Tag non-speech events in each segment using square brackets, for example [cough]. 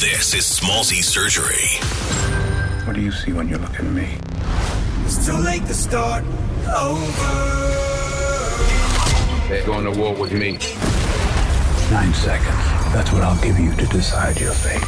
This is Smallzy Surgery. What do you see when you look at me? It's too late to start over. They're going to war with me. Nine seconds. That's what I'll give you to decide your fate.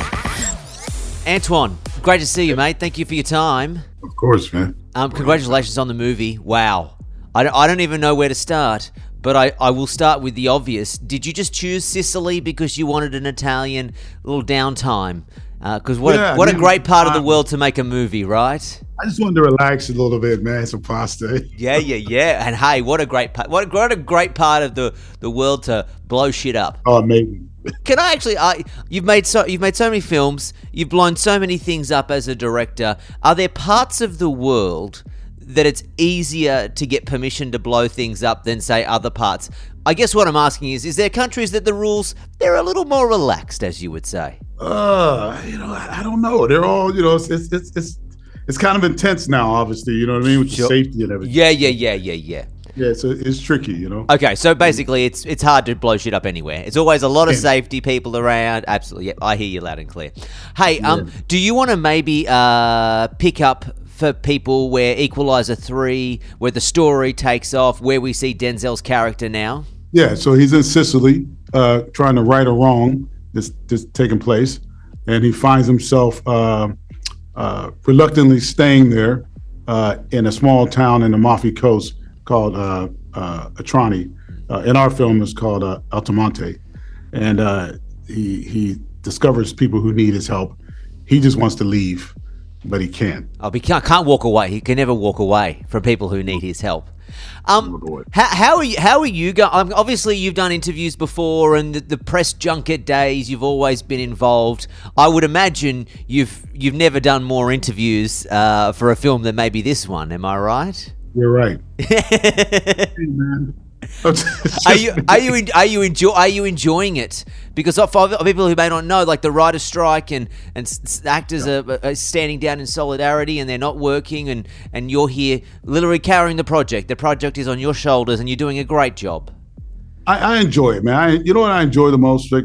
Antoine, great to see you, mate. Thank you for your time. Of course, man. Um, congratulations on the movie. Wow. I don't, I don't even know where to start, but I, I will start with the obvious. Did you just choose Sicily because you wanted an Italian little downtime? Uh, because what, Yeah, a, what a I mean, great part of the um, world to make a movie, right? I just wanted to relax a little bit, man. Some pasta. Yeah, yeah, yeah. And hey, what a great part! What a, what a great part of the, the world to blow shit up. Oh, amazing. [laughs] Can I actually? I you've made so you've made so many films. You've blown so many things up as a director. Are there parts of the world that it's easier to get permission to blow things up than say other parts? I guess what I'm asking is: Is there countries that the rules they're a little more relaxed, as you would say? Uh, you know, I, I don't know. They're all, you know, it's it's it's it's, it's kind of intense now. Obviously, you know what I mean, with Sure. the safety and everything. Yeah, yeah, yeah, yeah, yeah. Yeah, so it's tricky, you know. Okay, so basically, it's it's hard to blow shit up anywhere. It's always a lot of safety people around. Absolutely, yep, I hear you loud and clear. Hey, um, do you want to maybe uh pick up for people where Equalizer three, where the story takes off, where we see Denzel's character now? Yeah, so he's in Sicily, uh, trying to right a wrong that's, that's taking place, and he finds himself uh, uh, reluctantly staying there uh, in a small town in the Amalfi Coast called uh, uh, Atrani. Uh, in our film, it's called Altamonte, and he he discovers people who need his help. He just wants to leave, but he can't. Oh, he can't, can't walk away. He can never walk away from people who need his help. Um, how, how are you? How are you going? Um, obviously, you've done interviews before, and the, the press junket days. You've always been involved. I would imagine you've you've never done more interviews uh, for a film than maybe this one. Am I right? You're right. [laughs] Hey, man. [laughs] Are you are you are you enjoy are you enjoying it? Because for people who may not know, like the writer's strike and and actors are, are standing down in solidarity and they're not working, and and you're here literally carrying the project. The project is on your shoulders, and you're doing a great job. I, I enjoy it, man. I, you know what I enjoy the most? Like,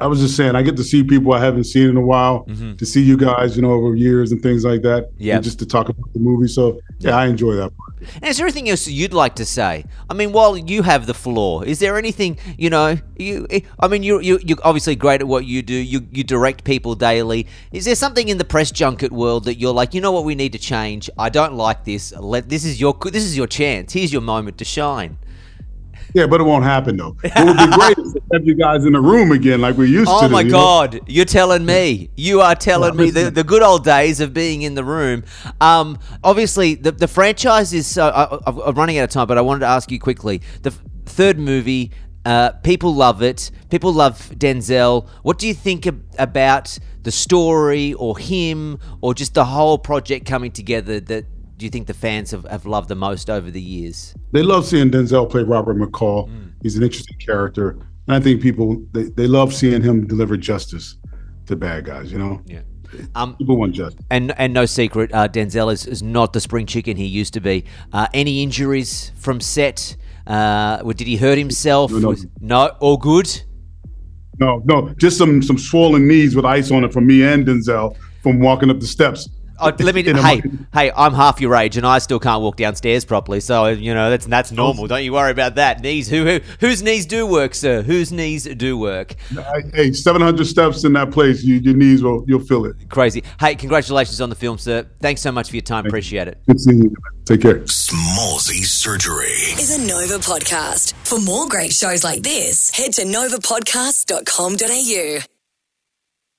I, was just saying, I get to see people I haven't seen in a while, mm-hmm. to see you guys, you know, over years and things like that. Yeah. Just to talk about the movie. So, yeah, I enjoy that part. And is there anything else you'd like to say? I mean, while you have the floor, is there anything you know? You, I mean, you you you're obviously great at what you do. You you direct people daily. Is there something in the press junket world that you're like, you know what, we need to change? I don't like this. Let this is your this is your chance. Here's your moment to shine. Yeah, but it won't happen, though. It would be [laughs] great we have you guys in the room again like we used to. Oh my you know? God! You're telling me. You are telling Well, me the, the good old days of being in the room. Um, obviously, the the franchise is so. I, I'm I'm running out of time, but I wanted to ask you quickly. The f- third movie, uh, people love it. People love Denzel. What do you think ab- about the story, or him, or just the whole project coming together? That do you think the fans have, have loved the most over the years? They love seeing Denzel play Robert McCall. Mm. He's an interesting character. And I think people, they, they love seeing him deliver justice to bad guys, you know? Yeah. Um, People want justice. And and no secret, uh, Denzel is, is not the spring chicken he used to be. Uh, any injuries from set? Uh, did he hurt himself? No, no. Was- no, all good. No, no, just some some swollen knees with ice on it from me and Denzel from walking up the steps. Oh, let me. Hey, hey, I'm half your age, and I still can't walk downstairs properly. So you know that's that's normal. Don't you worry about that. Knees. Who, who whose knees do work, sir? Whose knees do work? Hey, 700 steps in that place, you, your knees will, you'll feel it. Crazy. Hey, congratulations on the film, sir. Thanks so much for your time. Appreciate it. Good seeing you. Take care. Smallzy Surgery. is a Nova podcast. For more great shows like this, head to novapodcast.com.au.